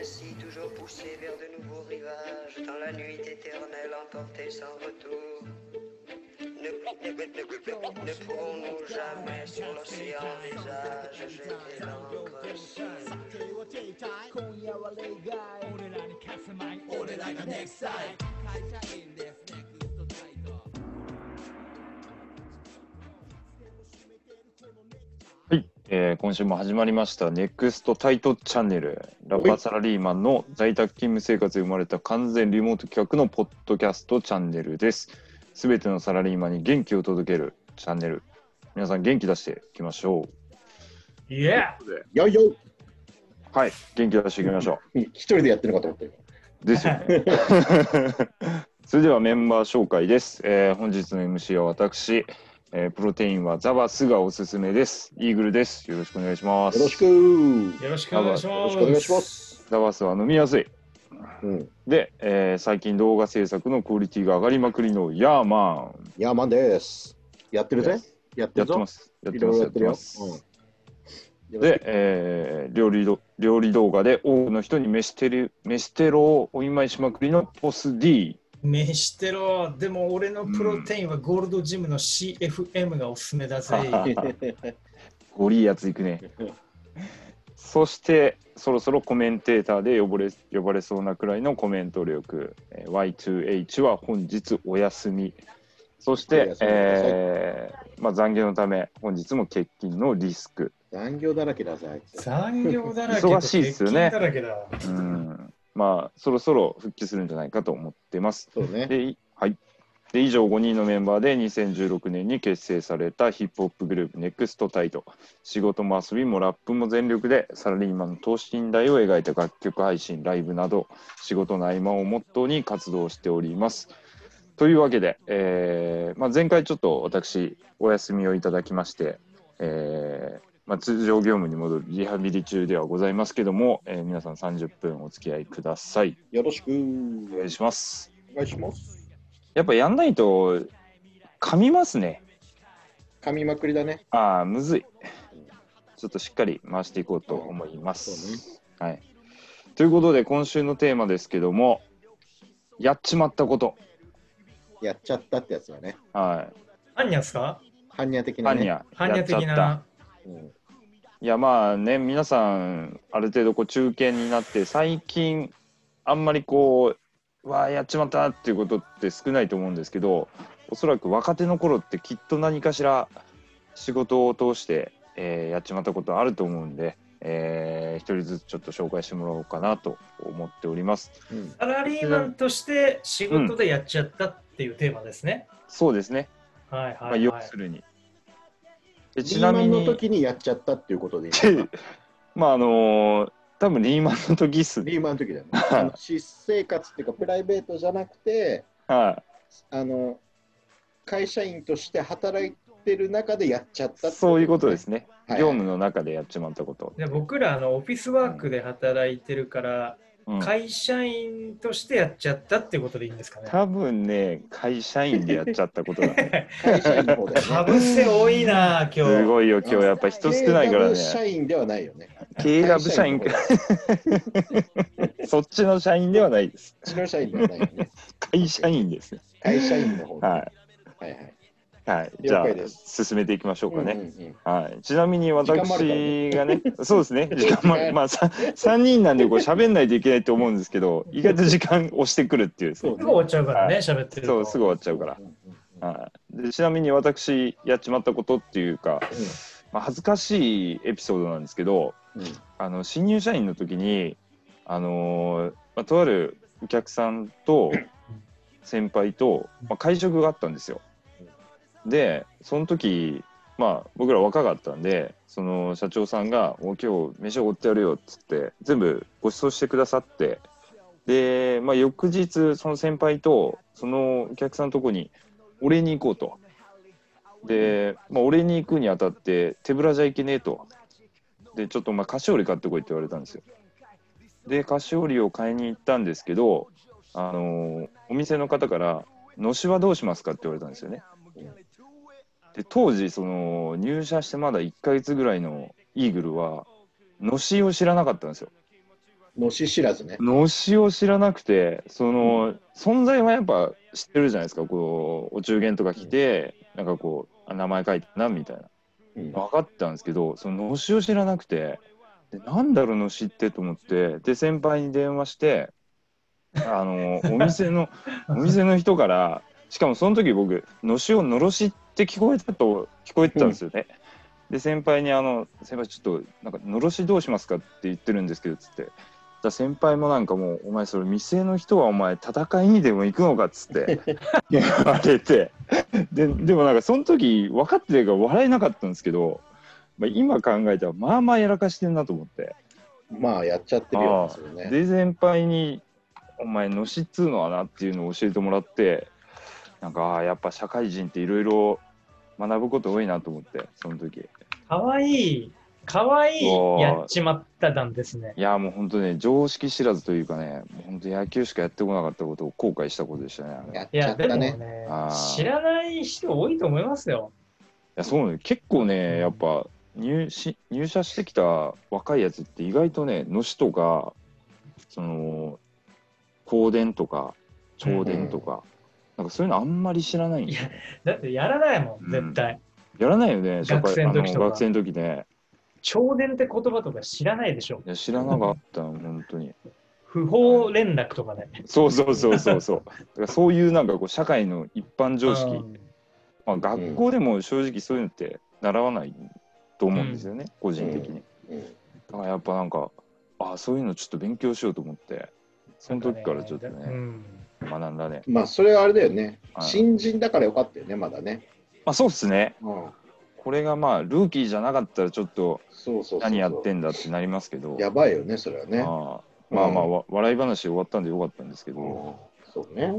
Ainsi toujours poussé vers de nouveaux rivages, dans la nuit éternelle emporté sans retour. Ne, pourrons-nous jamais sur l'océan visage jeter l'encre? Seule? 今週も始まりましたネクストタイトチャンネルラッパーサラリーマンの在宅勤務生活で生まれた完全リモート企画のポッドキャストチャンネルです。すべてのサラリーマンに元気を届けるチャンネル皆さん元気出していきましょう。いやよいよはい元気出していきましょ一人でやってるのかと思ったよ。うですよね。それではメンバー紹介です、えー本日の MC は私、えープロテインはザバスがおすすめですイーグルですよろしくお願いしますよろしく。よよろしくお願いします。ろしくお願いします。ザバスは飲みやすいうん。で、えー最近動画制作のクオリティが上がりまくりのヤーマンヤーマンです。やってるぜ。やってるぞ。やってます。やっいてます。やって。ます。うんで、えー料理ど料理動画で多くの人に飯テル飯テロをお見舞いしまくりのポス D。飯テロ、でも俺のプロテインはゴールドジムの CFM がおすすめだぜ。ゴリいやついくね。そして、そろそろコメンテーターで呼ばれ呼ばれそうなくらいのコメント力。えー Y2H は本日お休み。そしおてえーまあ、残業のため本日も欠勤のリスク。残業だらけだぜ、あいつ。残業だらけと忙しいっすよね欠勤だらけだ。うん、まあ、そろそろ復帰するんじゃないかと思ってます。そうね。で、いはい。で、以上5人のメンバーで2016年に結成されたヒップホップグループ NEXT タイト。仕事も遊びもラップも全力でサラリーマンの等身大を描いた楽曲配信、ライブなど仕事の合間をモットーに活動しております。というわけで、えーまあ、前回ちょっと私お休みをいただきまして、えーまあ、通常業務に戻るリハビリ中ではございますけども、えー皆さん30分お付き合いください。よろしく。お願いします。お願いします。やっぱやんないと噛みますね。噛みまくりだね。ああ、むずい。ちょっとしっかり回していこうと思います。はい。ということで、今週のテーマですけども、やっちまったこと。やっちゃったってやつだね。はい。ハンニャっすか？般若的なね。ハンニャ。ハンニャ的やっちゃったな。うんいや、まあね、皆さん、ある程度こう中堅になって、最近、あんまりこう、わあ、やっちまったっていうことって少ないと思うんですけど、おそらく若手の頃ってきっと何かしら仕事を通して、えーやっちまったことあると思うんで、えー一人ずつちょっと紹介してもらおうかなと思っております。うんサラリーマンとして仕事でやっちゃったっていうテーマですね。そうですね。はいまあ、はいはい要す。るに。でリーマンのちなみに、時にやっちゃったっていうことでいいのか まああのー多分リーマンの時っすね。リーマンの時だよね。あの私生活っていうか、プライベートじゃなくて、はい。あの会社員として働いてる中でやっちゃったってそういうことですね。はい業務の中でやっちまったこと。で僕らあのオフィスワークで働いてるから、うん会社員としてやっちゃったってことでいいんですかね？多分ね、会社員でやっちゃったことだね。会社員の方だよね。かぶせ多いな、今日。すごいよ、今日やっぱ人少ないからね。社員ではないよね。経営ラブ社員会か。そっちの社員ではないです。うちの社員ではないよね。会社員ですね。会社員の方はい。はいはい。はい。じゃあ進めていきましょうかね。うんうんうん。はい、ちなみに私がね、そうですね、時間もある。まあ、さ3人なんでこう喋んないといけないと思うんですけど、意外と時間押してくるっていうですね。そうすぐ終わっちゃうからね、は喋ってると。そう、すぐ終わっちゃうから。はい、でちなみに私、やっちまったことっていうか、まあ、恥ずかしいエピソードなんですけど、うん。あの新入社員の時に、あのーまあ、とあるお客さんと先輩と、まあ、会食があったんですよ。でその時まあ僕ら若かったんでその社長さんが「お今日飯おごってやるよ」っつって全部ご馳走してくださってで、まあ、翌日その先輩とそのお客さんのとこにお礼に行こうと。で、まあ、お礼に行くにあたって手ぶらじゃいけねえと。で、ちょっとお前菓子折り買ってこいって言われたんですよ。で、菓子折りを買いに行ったんですけど、あのーお店の方から、のしはどうしますかって言われたんですよね。で、当時、その、入社してまだ1ヶ月ぐらいのイーグルは、のしを知らなかったんですよ。のし知らずね。のしを知らなくて、その、存在はやっぱ知ってるじゃないですか、こう、お中元とか来て、なんかこう、あ名前書いてな、みたいな。うん分かったんですけど、そののしを知らなくて、でなんだろう、のしってと思って、で、先輩に電話して、あの、お店の、お店の人から、しかもその時僕、のしをのろしって聞こえたと、聞こえてたんですよね。で、先輩に、あの、先輩ちょっと、なんか、のろしどうしますかって言ってるんですけど、つって。じゃあ先輩もなんかもう、お前それ店の人はお前戦いにでも行くのかっつって言われて、ででもなんかその時分かってるから笑えなかったんですけど、まあ、今考えたらまあまあやらかしてんなと思って、まあ、やっちゃってるようですよね。で先輩に「お前のしっつうのはな」っていうのを教えてもらってなんかやっぱ社会人っていろいろ学ぶこと多いなと思ってその時。かわいい、かわいいやっちまったなんですね。いやもう本当ね常識知らずというかねもう本当野球しかやってこなかったことを後悔したことでしたねやっちゃったね。知らない人多いと思いますよ。やそうね結構ねやっぱ入し入社してきた若いやつって意外とねのしとかその香典とか朝伝とか、なんかそういうのあんまり知らないんいよや、だってやらないも、うんん絶対。やらないよね社会学生の時とか。あ学生の時ね。朝伝って言葉とか知らないでしょ。いや知らなかった本当に。不法連絡とかね。そうそうそうそうそう。だからそういうなんかこう社会の一般常識、うん。まあ、学校でも正直そういうのって習わないと思うんですよね、個人的に、うん。だからやっぱなんかあそういうのちょっと勉強しようと思って。その時からちょっとね。うん学んだねまあ、それはあれだよね。はい新人だからよかったよね、まだね。まあそうっすねうん。これがまあルーキーじゃなかったらちょっとそうそうそうそう。何やってんだってなりますけどやばいよね、それはね。ああまあまあ、わ笑い話終わったんでよかったんですけど、うんっそうね。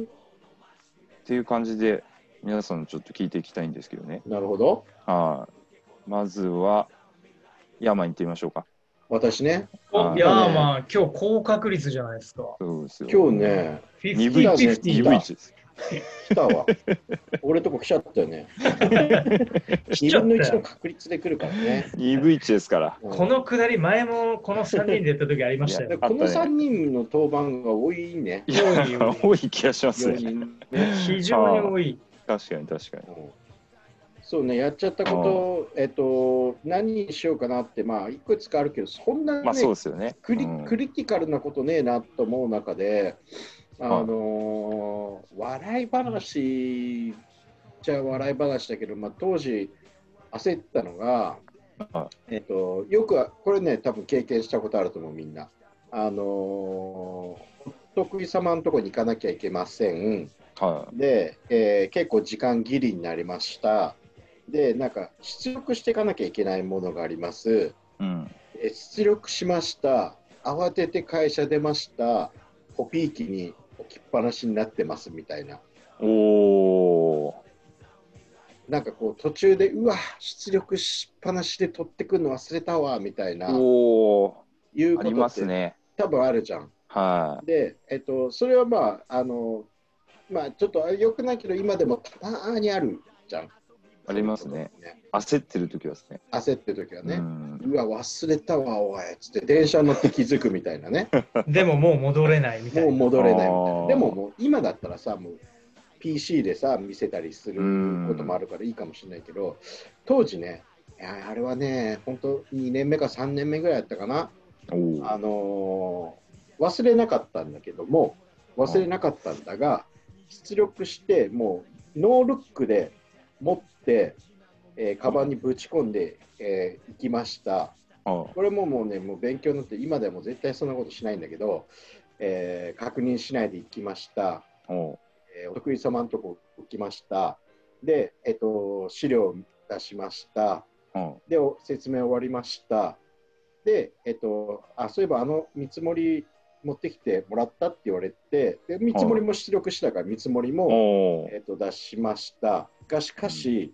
ていう感じで皆さんのちょっと聞いていきたいんですけどねなるほど。はいまずは山に行ってみましょうか私ね、いやーまあ、今日高確率じゃないですか。そうですよ今日ね、2分1 50 2分1です来たわ。俺とこ来ちゃったよね。2 来ちゃった分の1のよ。確率で来るからね。2分1ですからうんこのくだり、前もこの3人でやった時ありましたよ。でこの3人の登板が多いね。いや多いよ多い気がします4ね。非常に多い。確かに確かにうんそうね、やっちゃったこと、えっと、何にしようかなって、まあ、いくつかあるけど、そんなね、まあそうですよねクリうんクリティカルなことねえなと思う中で、あはいのー笑い話じゃ笑い話だけど、まあ、当時焦ったのが、はえっと、よくこれね多分経験したことあると思うみんな。あのーお得意様のところに行かなきゃいけません。はで、えー結構時間切りになりました。で、なんか出力していかなきゃいけないものがあります。いうんえ出力しました。慌てて会社出ました。コピー機に置きっぱなしになってますみたいな。おおなんかこう途中で、うわ、出力しっぱなしで取ってくるの忘れたわみたいな、ーおおいうありまことってすね多分あるじゃん。はで、えっと、それはまあ、あの、まあちょっと良くないけど、今でもたまにあるじゃん。ありますね焦ってる時はですね焦ってる時はね。うんうわ、忘れたわ、おいっつって電車乗って気づくみたいなね。でももう戻れないみたいもうな。戻れないみたいな。でももう今だったらさ、もう PC でさ、見せたりすることもあるからいいかもしれないけど、当時ね、いやあれはね、本当2年目か3年目ぐらいだったかな。あのー忘れなかったんだけども、忘れなかったんだが、出力して、もうノールックで持って、えーカバンにぶち込んで、えー行きました。あこれももうね、もう勉強になって、今でも絶対そんなことしないんだけど、えー確認しないで行きました。おえーお得意様のとこ行きました。で、えっと、資料を出しました。おで、お説明終わりました。で、えっと、あ、そういえばあの見積もり持ってきてもらったって言われて、で見積もりも出力したから見積もりも、おえっと、出しました。がしかし、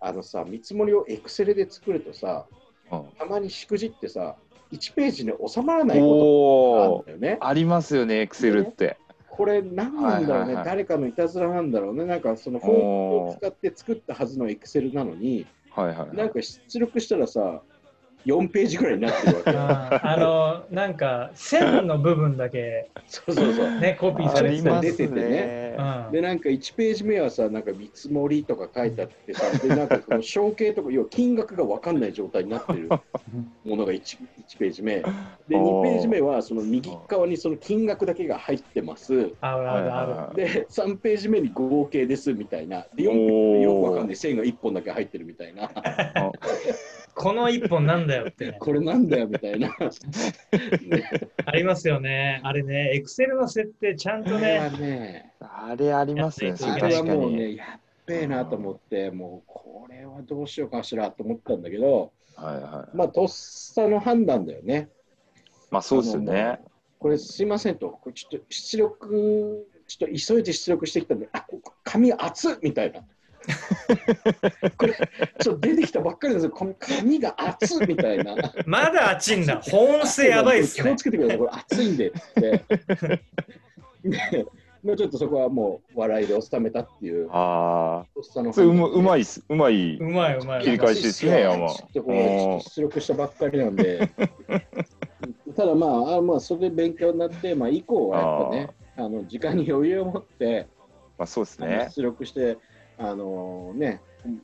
あのさ、見積もりを Excel で作るとさ、おたまにしくじってさ、1ページに収まらないことおがあるんだよね。ありますよねエクセルって。これ何なんだろうね、誰かのいたずらなんだろうね、なんかそのフォームを使って作ったはずの Excel なのに、はいはいはい。なんか出力したらさ、4ページぐらいになってるわけよ。ああのなんか線の部分だけそうそうそう。ねコピーさあれてた出ててねね。うんでなんか1ページ目はさなんか見積もりとか書いてあってさでなんかこの承継とか要は金額が分かんない状態になってるものが 1, 1ページ目で2ページ目はその右側にその金額だけが入ってますあるあるある。で3ページ目に合計ですみたいなで4ページ目よく分かんない線が1本だけ入ってるみたいなあ この一本なんだよってね、これなんだよみたいな ありますよね。あれね、エクセルの設定ちゃんとね、ねあれありますね、それあれは。もうねやっべえなと思ってもうこれはどうしようかしらと思ったんだけどはいはい。まあとっさの判断だよねまあそうですよね。これすいませんと、これちょっと出力、ちょっと急いで出力してきたんで、あこ紙熱っみたいな。これ、ちょっと出てきたばっかりなんですよ、この紙が熱っみたいな。まだ熱いんだ。保温性やばいっすね気をつ。けてください、これ熱いんでって。で、もうちょっとそこはもう笑いで収めたっていう、ああ。それうまうまいいっす。うまい。うまいうまい。切り返しですね山ちょっとこれ、ちょっと出力したばっかりなんで。ただまあ、あまあ、それで勉強になって、まあ、以降はやっぱね、あの時間に余裕を持って、まあそうですね。出力して、あのね、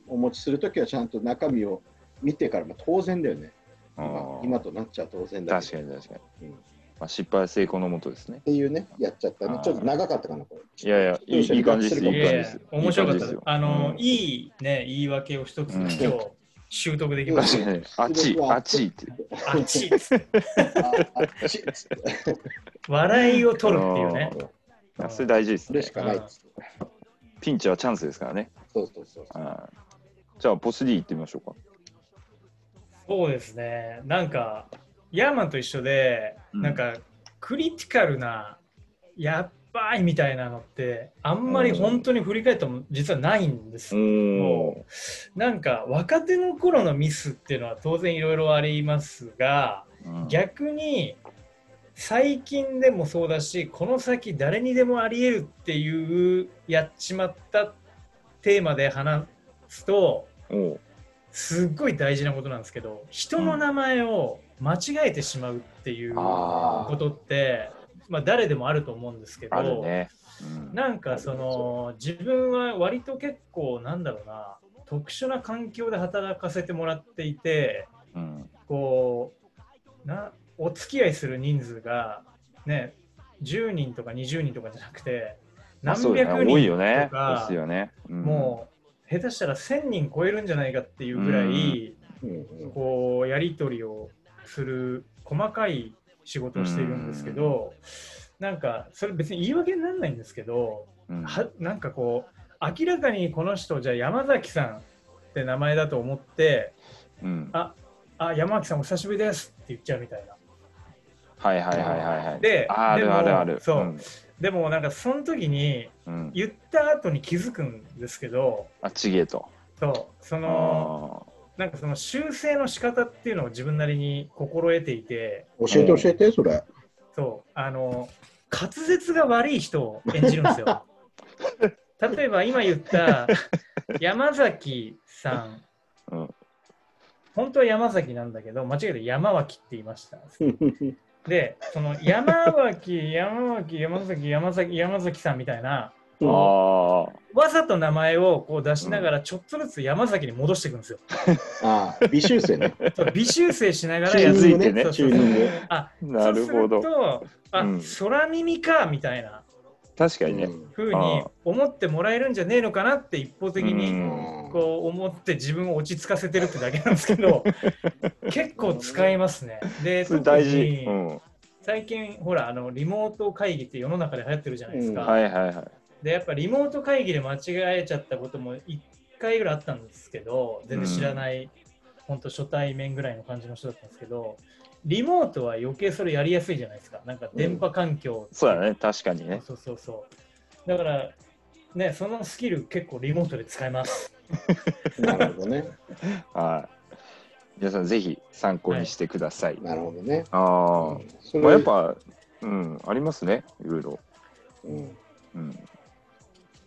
おお持ちするときはちゃんと中身を見てから、まあ、当然だよね。う今ん今となっちゃ当然だ確けど。かに確かに。うんまあ失敗は成功のもとですねっ。ていうね、やっちゃったねちょっと長かったかな、これ。いやいや、いいいい感じです。いいやいやい感じです。面白かったですよ。あの、うんいいね、言い訳を一つうん今日習得できまし確かに、あっちい、あっちいって。た。あっち笑いを取るっていうね。あそれ大事ですね。ピンチはチャンスですからね。そうそうそう。うんじゃあ、ポス D 行ってみましょうか。そうですね。なんか、ヤーマンと一緒で、うんなんか、クリティカルな、やっばいみたいなのって、あんまり本当に振り返っても実はないんですよ。おなんか、若手の頃のミスっていうのは当然いろいろありますが、ー逆に、最近でもそうだし、この先誰にでもあり得るっていうやっちまったテーマで話すと、すっごい大事なことなんですけど人の名前を間違えてしまうっていうあことって、まあ、誰でもあると思うんですけど、あるね。うん。なんかその自分は割と結構なんだろうな特殊な環境で働かせてもらっていてうん。こうなお付き合いする人数がね10人とか20人とかじゃなくてまあ何百人とよね。かですよね。うんもう下手したら1000人超えるんじゃないかっていうぐらい、うんうんこうやり取りをする細かい仕事をしているんですけど、なんかそれ別に言い訳にならないんですけど、うんはなんかこう明らかにこの人じゃあ山崎さんって名前だと思ってうんああ山崎さんお久しぶりですって言っちゃうみたいな。はいはいはいはいはい。であるあるある。そうんでもなんかその時にうん。言った後に気づくんですけどあっちげえと。そうそのなんかその修正の仕方っていうのを自分なりに心得ていて教えて教えて、それ。そうあの滑舌が悪い人を演じるんですよ。例えば今言った山崎さん、うん本当は山崎なんだけど間違えて山脇って言いました。でその山脇山脇山崎山崎山崎さんみたいなああ。わざと名前をこう出しながらちょっとずつ山崎に戻していくんですよ。ああ、微修正ね。そう微修正しながらやってーニングね。あなるほどそうする。とあ、うん空耳かみたいな確かにね。ふうに思ってもらえるんじゃねえのかなって一方的うにんこう思って自分を落ち着かせてるってだけなんですけど 結構使いますね。でそれ大事。特にうん。最近ほらあのリモート会議って世の中で流行ってるじゃないですか。うんはいはいはい。でやっぱリモート会議で間違えちゃったことも1回ぐらいあったんですけど全然知らない、本当初対面ぐらいの感じの人だったんですけどリモートは余計それやりやすいじゃないですかなんか電波環境、そうだね。確かにね。そうそうそうだからねそのスキル結構リモートで使えます なるほどね。はい。皆さんぜひ参考にしてください。なるほどね。ああ。それまあやっぱ、うん、ありますね。いろいろ。うんうん。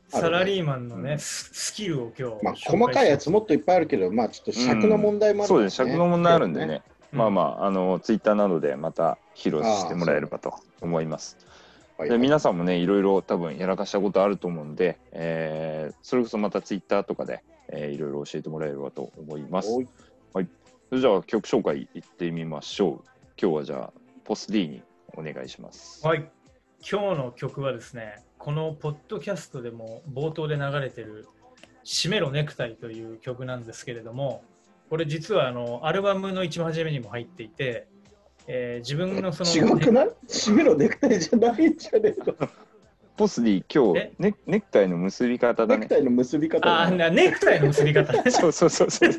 サラリーマンのね、うんススキルを今日まあ、細かいやつもっといっぱいあるけど、まあ、ちょっと尺の問題もあるからそうです。尺の問題あるんでね。まあまあ、あの、ツイッターなどでまた披露してもらえればと思います。はいで皆さんもね、いろいろ多分やらかしたことあると思うんで、えーそれこそまたツイッターとかで、えーいろいろ教えてもらえればと思います。おいそれじゃあ曲紹介いってみましょう。今日はじゃあ、ポス D にお願いします。はい。今日の曲はですね、このポッドキャストでも冒頭で流れてる「締めろネクタイ」という曲なんですけれども、これ実はあのアルバムの一番初めにも入っていて、えー自分のその 違くない？締めのネクタイじゃないんじゃねえか。ポス D、今日え？ネ、ネクタイの結び方だね。ネクタイの結び方あなネクタイの結び方ね。そうそうそうそう。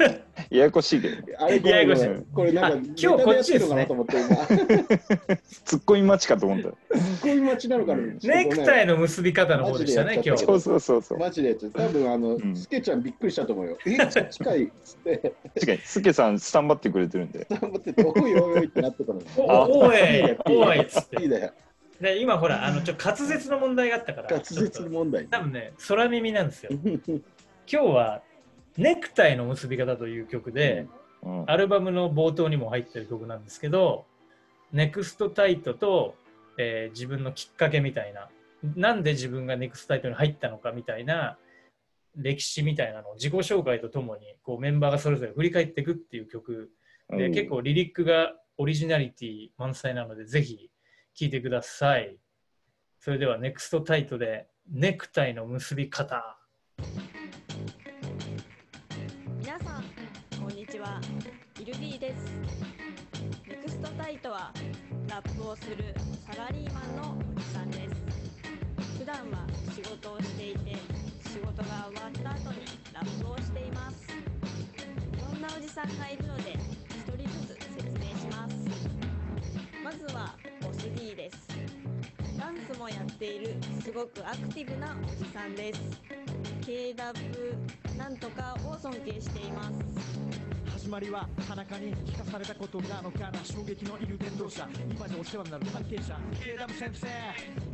ややこしいけど、あれややこしいこれなんかあ今日こっちですねネタやってるのかなと思って今。ツッコミ待ちかと思った。すごい待ちなのかな。ネクタイイの結び方の方でしたね、今日マジでやっちゃったけど。そうそうそうそう。マジでやつ。多分あの、うんスケちゃんびっくりしたと思うよ。え、そっちかいっつって、確かに、スケさん、スタンバってくれてるんで。頑張ってて、おいおいおいってなってたの。おおい、おいっつって。いいだよ。で今ほら、あのちょ滑舌の問題があったから、滑舌の問題。多分ね、空耳なんですよ。今日はネクタイの結び方という曲で、うん、アルバムの冒頭にも入ってる曲なんですけど、ネクストタイトと、えー自分のきっかけみたいな、なんで自分がネクストタイトに入ったのかみたいな歴史みたいなのを自己紹介とともにこうメンバーがそれぞれ振り返っていくっていう曲で、うん。結構リリックがオリジナリティ満載なので、ぜひ聴いてください。それではネクストタイトでネクタイの結び方。皆さんこんにちはイルディですネクストタイトはラップをするサラリーマンのおじさんです普段は仕事をしていて仕事が終わった後にラップをしていますそんなおじさんがいるすごくアクティブなおじさんです。KW なんとかを尊敬しています。始まりは田中に聞かされたことなのかな。衝撃のいる伝道者今じゃお世話になる関係者。KW 先生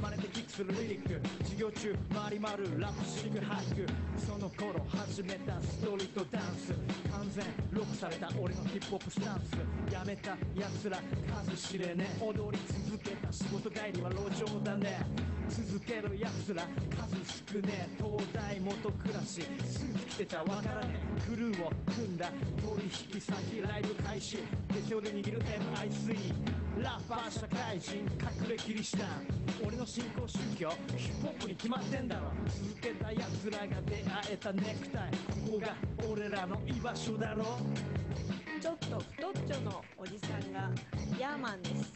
真似てキックするリリック。授業中回り回るラップシング俳句その頃始めたストリートダンス。完全ロックされた俺のヒップホップスタンス。やめた奴ら数知れね踊り続けた仕事帰りは路上だね。続ける奴ら。数少ねえ東大元暮らし。スーツ着てちゃわからねえクルーを組んだ。取引先ライブ開始。手帳で握る MIC ラッパー社会人隠れキリシタン。俺の信仰宗教ヒップホップに決まってんだろ。続けた奴らが出会えたネクタイ。ここが俺らの居場所だろ。ちょっと太っちょのおじさんがヤーマンです。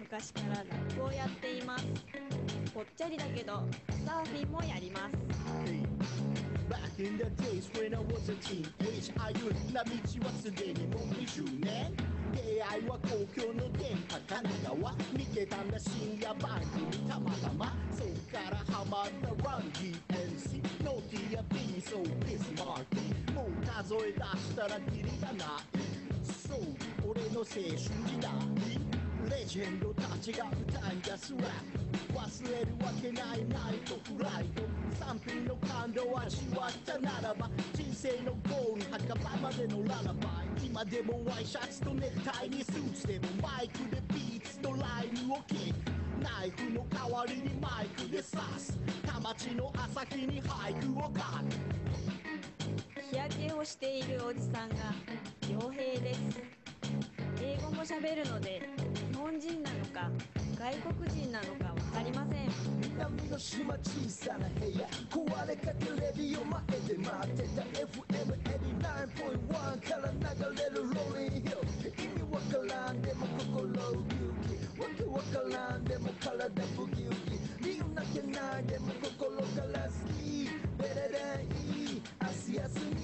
昔からラップをやっています。ぽっちゃりだけどサーフィンもやります。Back in the days when I was a teenage 歩んだ道はすでにもう20年出会いは公共の電波神奈川見てたんだ深夜番組たまたまそっからハマったラン DNC ノーティア B そうビスマーティもう数え出したらキリがな。いそう俺の青春時代。レジェンドたちが歌い出すラップ忘れるわけないナイトフライト3品の感動を味わったならば人生のゴール墓場までのララバイ今でもワイシャツとネクタイにスーツでもマイクでビーツとライムをキックナイフの代わりにマイクで刺す田町の朝日に俳句を書く日焼けをしているおじさんが傭兵です英語も喋るので日本人なのか外国人なのか分かりません。南の島小さな部屋壊れかけレディオ前で待ってた。FM89.1 から流れるローリンヒル意味わからんでも心ウキウキわけわからんでも体ブギウギ理由なきゃないでも心から好き。ベレレンいい明日休み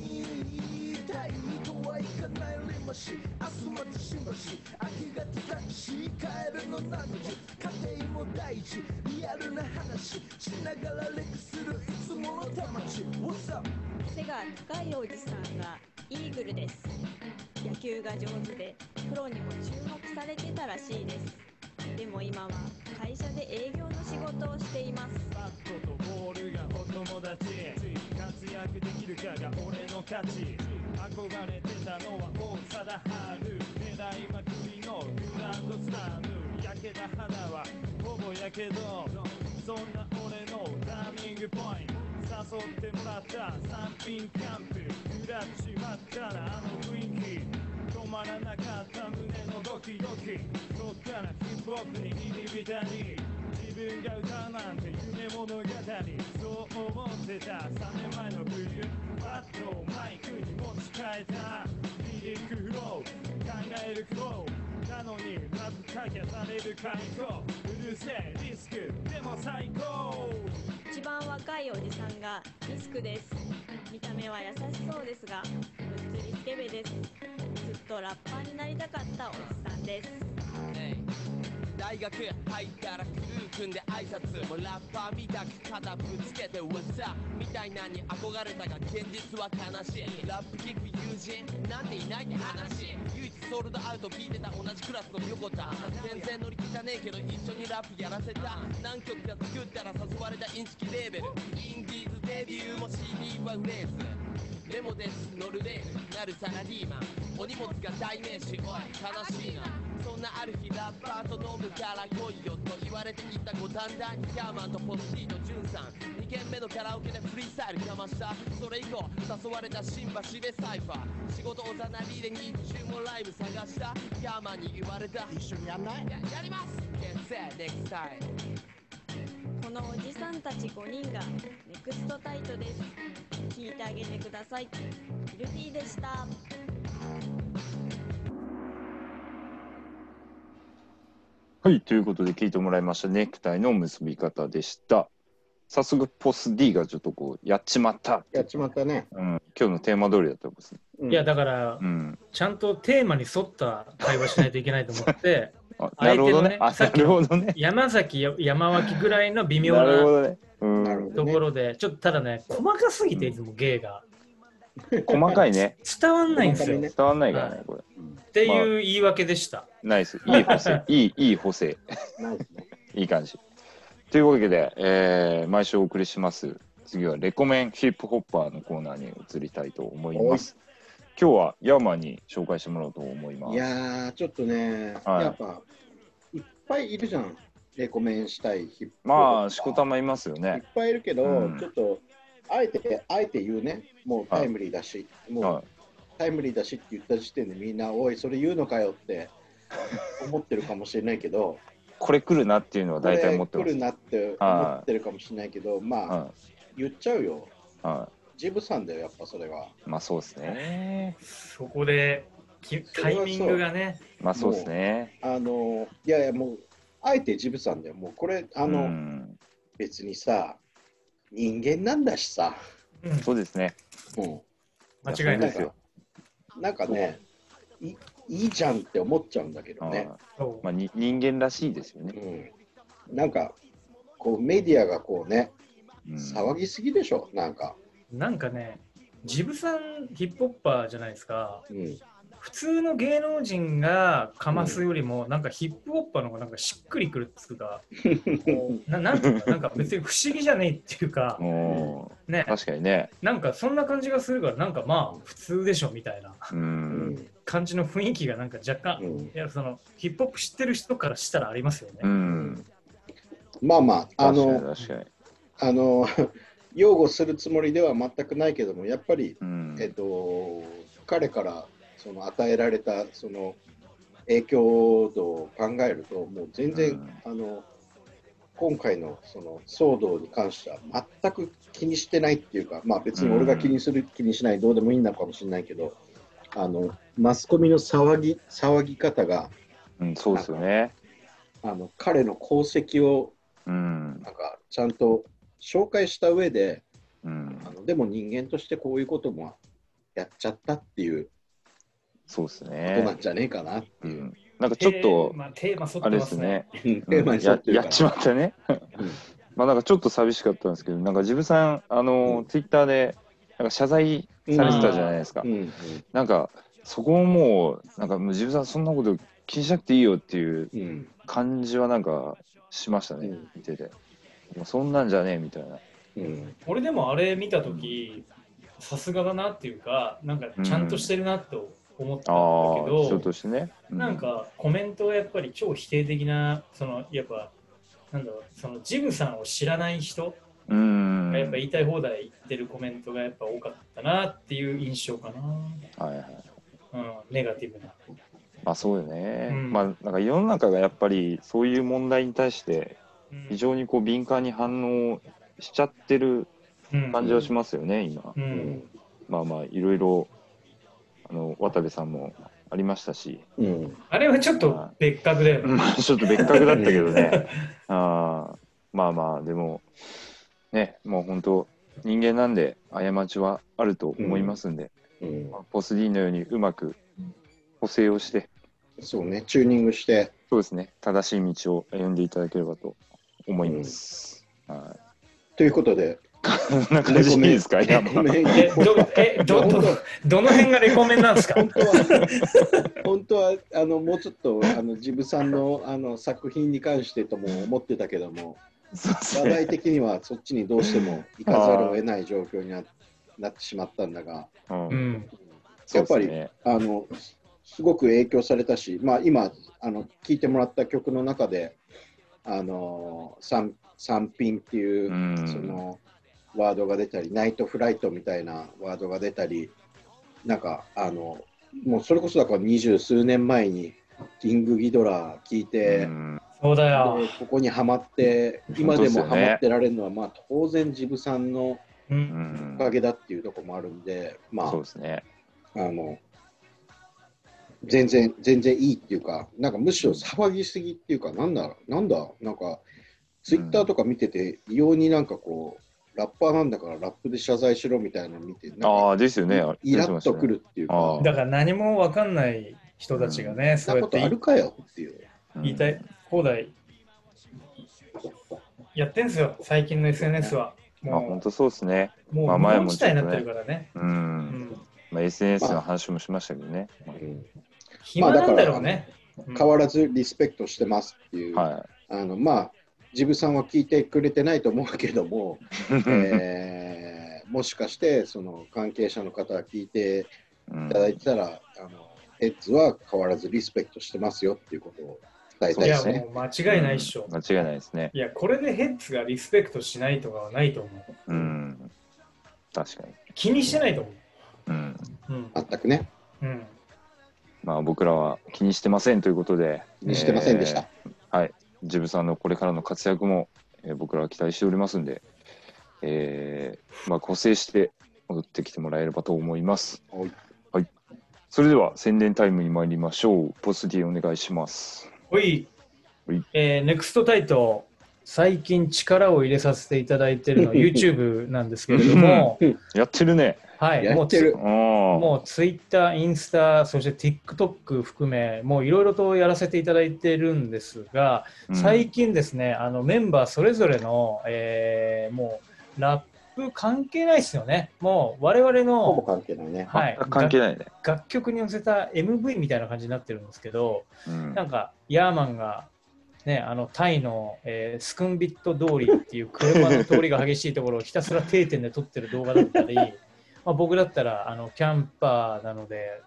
たいとはいかない。リマシ明日またしばし秋が来たし帰るの何時家庭も大事リアルな話しながらレクするいつもの田町 What's up? 背が高いおじさんがイーグルです。野球が上手でプロにも注目されてたらしいです。でも今は会社で営業の仕事をしています。バットとボールがお友達活躍できるかが俺の価値憧れてたのは王貞治狙いまくりのグランドスラム焼けた肌はほぼやけどそんな俺のターニングポイント誘ってもらった三品キャンプ食らっちまったらあの雰囲気。止まらなかった胸のドキドキ。そっからヒップホップに入り浸り。自分が歌うなんて夢物語そう思ってた3年前の冬バットをマイクに持ち替えたリリックフロー考えるフローなのにラップかけされる解雇うるせえリスクでも最高一番若いおじさんがリスクです。見た目は優しそうですがぶっつりスケベです。とラッパーになりたかったおじさんです。大学入ったらクルー組んで挨拶もうラッパーみたく肩ぶつけてうさみたいなに憧れたが現実は悲しい。ラップ聞く友人なんていないって話。唯一ソールドアウト聞いてた同じクラスの横田。全然乗り気じゃねえけど一緒にラップやらせた。何曲か作ったら誘われたインチキレーベル。インディーズデビューも CD は売れず。レモです乗るレールなるサラリーマンお荷物が代名詞おい悲しいなそんなある日ラッパーと飲むから来いよと言われていた五反田にキャーマンとポスティーとジュンさん。2軒目のカラオケでフリースタイルかました。それ以降誘われた新橋でサイファー仕事おざなりで日中もライブ探したキャーマンに言われた一緒にやんないややります Get set next time のおじさんたち5人がネクストタイトです聞いてあげてくださいヒルティでしたはい、ということで聞いてもらいましたネクタイの結び方でした。早速、ポス D がちょっとこう、やっちまったやっちまったね。うん、今日のテーマ通りだったんです。うんいやだからうん。ちゃんとテーマに沿った会話しないといけないと思って相手のねるほどね。山崎や山脇ぐらいの微妙なところでちょっとただね細かすぎていつも芸が細かいね。伝わんないんですよ、ね伝わんないからね、これ。っていう言い訳でした、ナイス。いい補正。いい、いい補正。ナイスね。いい感じ。というわけで、えー毎週お送りします。次はレコメンヒップホッパーのコーナーに移りたいと思います。今日はヤーマンに紹介してもらおうと思います。いやー、ちょっとね、はいやっぱ、ぱいいるじゃん。レコメンしたいヒップまあ、しこたまいますよいっね。ぱいいるけど、うんちょっと、あえて、あえて言うね。もうタイムリーだし、もう、はタイムリーだしって言った時点でみんな、おい、それ言うのかよって思ってるかもしれないけど、い。これ来るなっていうのは大体持ってます。これ来るなって思ってるかもしれないけど、まあ、は言っちゃうよ。い。はジブさんだよ、やっぱそれは。い。まあ、そうですね。そこできタイミングがねまあ、そうですね。あの、いやいや、もう、あえてジブさんだよ。もう、これ、あの、うん別にさ、人間なんだしさ、うんそうですね。うん、間違いないですよ。なんかねい、いいじゃんって思っちゃうんだけどね。はいそうまあ、に人間らしいですよね。うん、なんか、こうメディアがこうね、うん騒ぎすぎでしょ、なんか。なんかねジブさんヒップホッパーじゃないですかうん、普通の芸能人がかますよりも、なんかヒップホッパーの方がなんかしっくりくるっつうか ななんていうのかなんか別に不思議じゃねえっていうかもねう、確かにね。なんかそんな感じがするからなんかまあ普通でしょみたいな感じの雰囲気がなんか若干、うんいやそのヒップホップ知ってる人からしたらありますよね。うん。まあまあ、あ確かにの、確かに。あの、擁護するつもりでは全くないけども、やっぱり、うん。えっと、彼からその与えられたその影響度を考えると、もう全然、うんあの今回のその騒動に関しては全く気にしてないっていうか、まあ、別に俺が気にする、気にしない、どうでもいいのかもしれないけど、あのマスコミの騒ぎ騒ぎ方がうん、そうですよね。あの彼の功績をうん。なんかちゃんと紹介した上でうんあ。のでも人間としてこういうこともやっちゃったっていうそうですことなねん。じゃねえかなってういう。ん。なんかちょっとテー、マっあれでてますすね。テーマに沿やってるからやっちまったね。うんまあなんかちょっと寂しかったんですけど、なんかジブさん、あの、うんツイッターで、なんか謝罪されてたじゃないですか。うんうんなんか、そこももう、なんかもうジブさん、そんなこと気にしなくていいよっていううん感じはなんかしましたね、うん見てて。もうそんなんじゃねえみたいな。うん俺でもあれ見たとき、さすがだなっていうか、なんかちゃんとしてるなと思ったんだああけど、ね、うなんかコメントがやっぱり超否定的な、そのやっぱ、なんだろう、そのジムさんを知らない人うんがやっぱ言いたい放題言ってるコメントがやっぱ多かったなっていう印象かな。はいはいうん、ネガティブな。まあそうよね、うん。まあなんか世の中がやっぱりそういう問題に対してうん。非常にこう敏感に反応しちゃってるうん感じはしますよね、今。ううんん。まあまあいろいろあの渡部さんもありましたし。うん。あれはちょっと別格だよね。まあちょっと別格だったけどね。あー。まあまあでもねもう本当人間なんで過ちはあると思いますんで、うん。まあポス D のようにうまく補正をして。そうね、チューニングして、そうですね。正しい道を歩んでいただければと思います、はということで、い、こんな感じでいいですか？いや、まあごめんえ、ど、え、ど、ど、どの辺がレコメンなんですか？本当は、本当はあのもうちょっとあのジブさんのあの作品に関してとも思ってたけども、話題ね的にはそっちにどうしても行かざるを得ない状況にななってしまったんだが、うん。うん。やっぱり、ね。あのすごく影響されたし、まあ、今あの聴いてもらった曲の中で「あの三三品」っていう、うん。そのワードが出たり「ナイトフライト」みたいなワードが出たりなんかあのもうそれこそだから二十数年前に「キングギドラ」聴いて、うんそうだよ。でここにはまって今でもはまってられるのは、まあ、当然ジブさんのう。うんんおかげだっていうところもあるんで、まあそうですねあの、全然、全然いいっていうか、なんかむしろ騒ぎすぎっていうか、なんだ、なんだ、なんか、ツイッターとか見てて、異様になんかこう、ラッパーなんだからラップで謝罪しろみたいなの見て、あかあですよね。イラッとくるっていうか。だから何もわかんない人たちがね、そん。なことそうやってあるかよっていう。言いたい放題やってんすよ、最近の SNS は。まあも本当そうですね。う、もう、まあ前もなってるからね。ううん。ん。まあ SNS の話もしましたけどね、うん。暇なんだろうね。うん。変わらずリスペクトしてますっていう、はあのまあ、ジブさんは聞いてくれてないと思うけども、い、えーもしかしてその関係者の方が聞いてうんいただいてたら、あのヘッズは変わらずリスペクトしてますよっていうことを伝えたいや、いですね。もう間違いないっしょ。間違いないですねいや、これでヘッズがリスペクトしないとかはないと思う。うん確かに気にしてないと思うんう。うん。全くね、うん。まあ僕らは気にしてませんということで気にしてませんでした。えーはいジブさんのこれからの活躍も、えー僕らは期待しておりますんで、えーまあ、補正して戻ってきてもらえればと思います。はいはい。それでは宣伝タイムに参りましょう。ポスティお願いします。ほいほい。えー、ネクストタイト、最近力を入れさせていただいているのは YouTube なんですけれども、やってるね。はい、もうつやってるああ。もう Twitter、インスタ、そして TikTok 含め、もういろいろとやらせていただいてるんですが、うん最近ですね、あのメンバーそれぞれの、えーもうラップ関係ないですよね。もう我々ほぼの、関係ないね。はい、関係ないね。楽楽曲に乗せた MV みたいな感じになってるんですけど、うんなんかヤーマンが、ね、あのタイの、えースクンビット通りっていう車の通りが激しいところをひたすら定点で撮ってる動画だったり、まあ、僕だったらあのキャンパーなので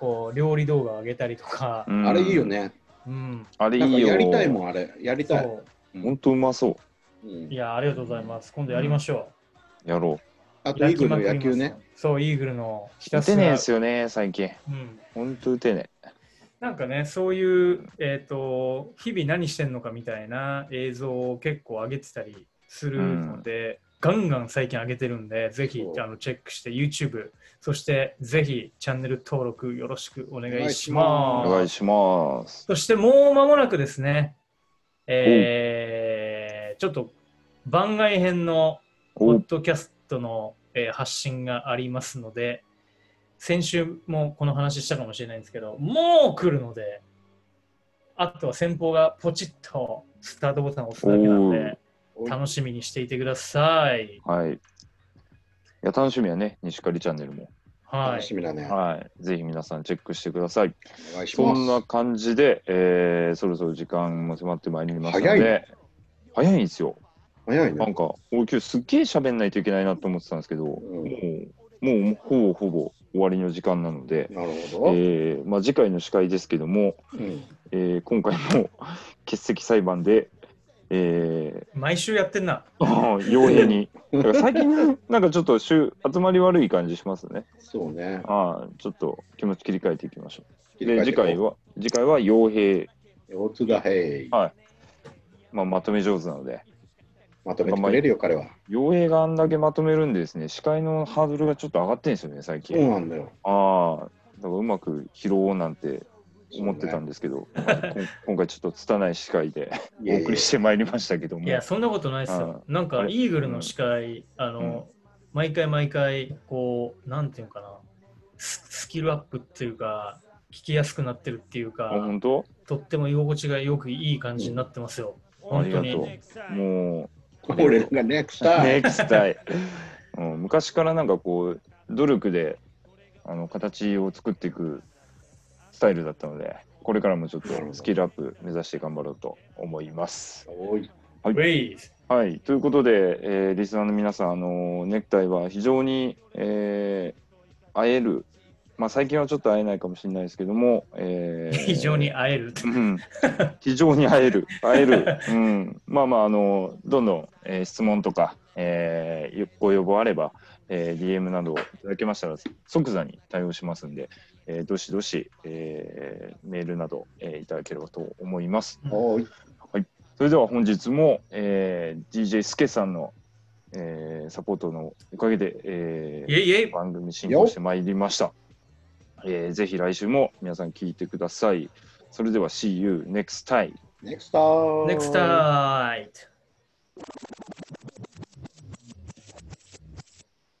こう料理動画を上げたりとか、うんあれいいよ。ね。うん、あれいいよ。やりたいもん、あれ。やりたい。そ本当うまそう。うんういやありがとうございます。今度やりましょやろあう。とイーグルの野球ね。。そう、イーグルのひう。打てねえたすらんすよね、最近。うん、本当打てねなんかね、そういう、えー、と日々何してんのかみたいな映像を結構上げてたりするので、ガンガン最近上げてるんで、ぜひあのチェックして YouTube、そしてぜひチャンネル登録よろしくお願いしえ。ます。お願いします。そしてもう間もなくですね、えーちょっと番外編のポおッドキャストの、えー発信がありますので、先週もこの話したかもしれないんですけど、もう来るので、あとは先方がポチッとスタートボタンを押すだけなんで、楽しみにしていてください。はい。いや、楽しみやね、西狩チャンネルも。はい。楽しみだね。はい。ぜひ皆さんチェックしてください。お願いします。そんな感じで、えーそろそろ時間も迫ってまいりますので、早い早いんですよ。早いね。なんか、俺今日すっげえ喋んないといけないなと思ってたんですけど、もんうもうほぼほぼ終わりの時間なので、なるほど。えーまあ、次回の司会ですけども、うん、えー今回も 欠席裁判で、え毎週やってんな。ー、傭兵に。だから最近、なんかちょっと週集まり悪い感じしますね。そうね。ああ、ちょっと気持ち切り替えていきましょう。で、次回は、次回は傭兵、おつだへい。はいまあ、まとめ上手なので、まとめてくれるよ、彼は。傭兵があんだけまとめるんでですね、司会のハードルがちょっと上がってるんですよね、最近。そうなんだよ。ああ、だからうまく拾おうなんて思ってたんですけど、まあこん今回ちょっと拙い司会でお送りしてまいりましたけども。いや、そんなことないですよ。なんか、イーグルの司会、あの、毎回毎回、こう、なんていうのかな、ススキルアップっていうか、聞きやすくなってるっていうあ、か、本当？とっても居心地がよくいい感じになってますよ。ありがと本う。もう、俺がネクタイ。ネクスタイ、うん。昔からなんかこう、努力であの形を作っていくスタイルだったので、これからもちょっとスキルアップ目指して頑張ろうと思います。はいはい、ということで、えーリスナーの皆さん、あのネクタイは非常に、えー会える、まあ、最近はちょっと会えないかもしれないですけども、えー 非常に会える。うん、非常に会える、会える、うん、まあまあ、あのどんどん、えー質問とか、えーご要望あれば、えー DM などいただけましたら即座に対応しますんで、えーどしどし、えーメールなど、えーいただければと思います。おい。それでは本日も、えー DJ スケさんの、えーサポートのおかげで、えーイェイイェイ番組進行してまいりました。えーぜひ来週も皆さん聞いてください。それでは See you next time. Next time. Next time.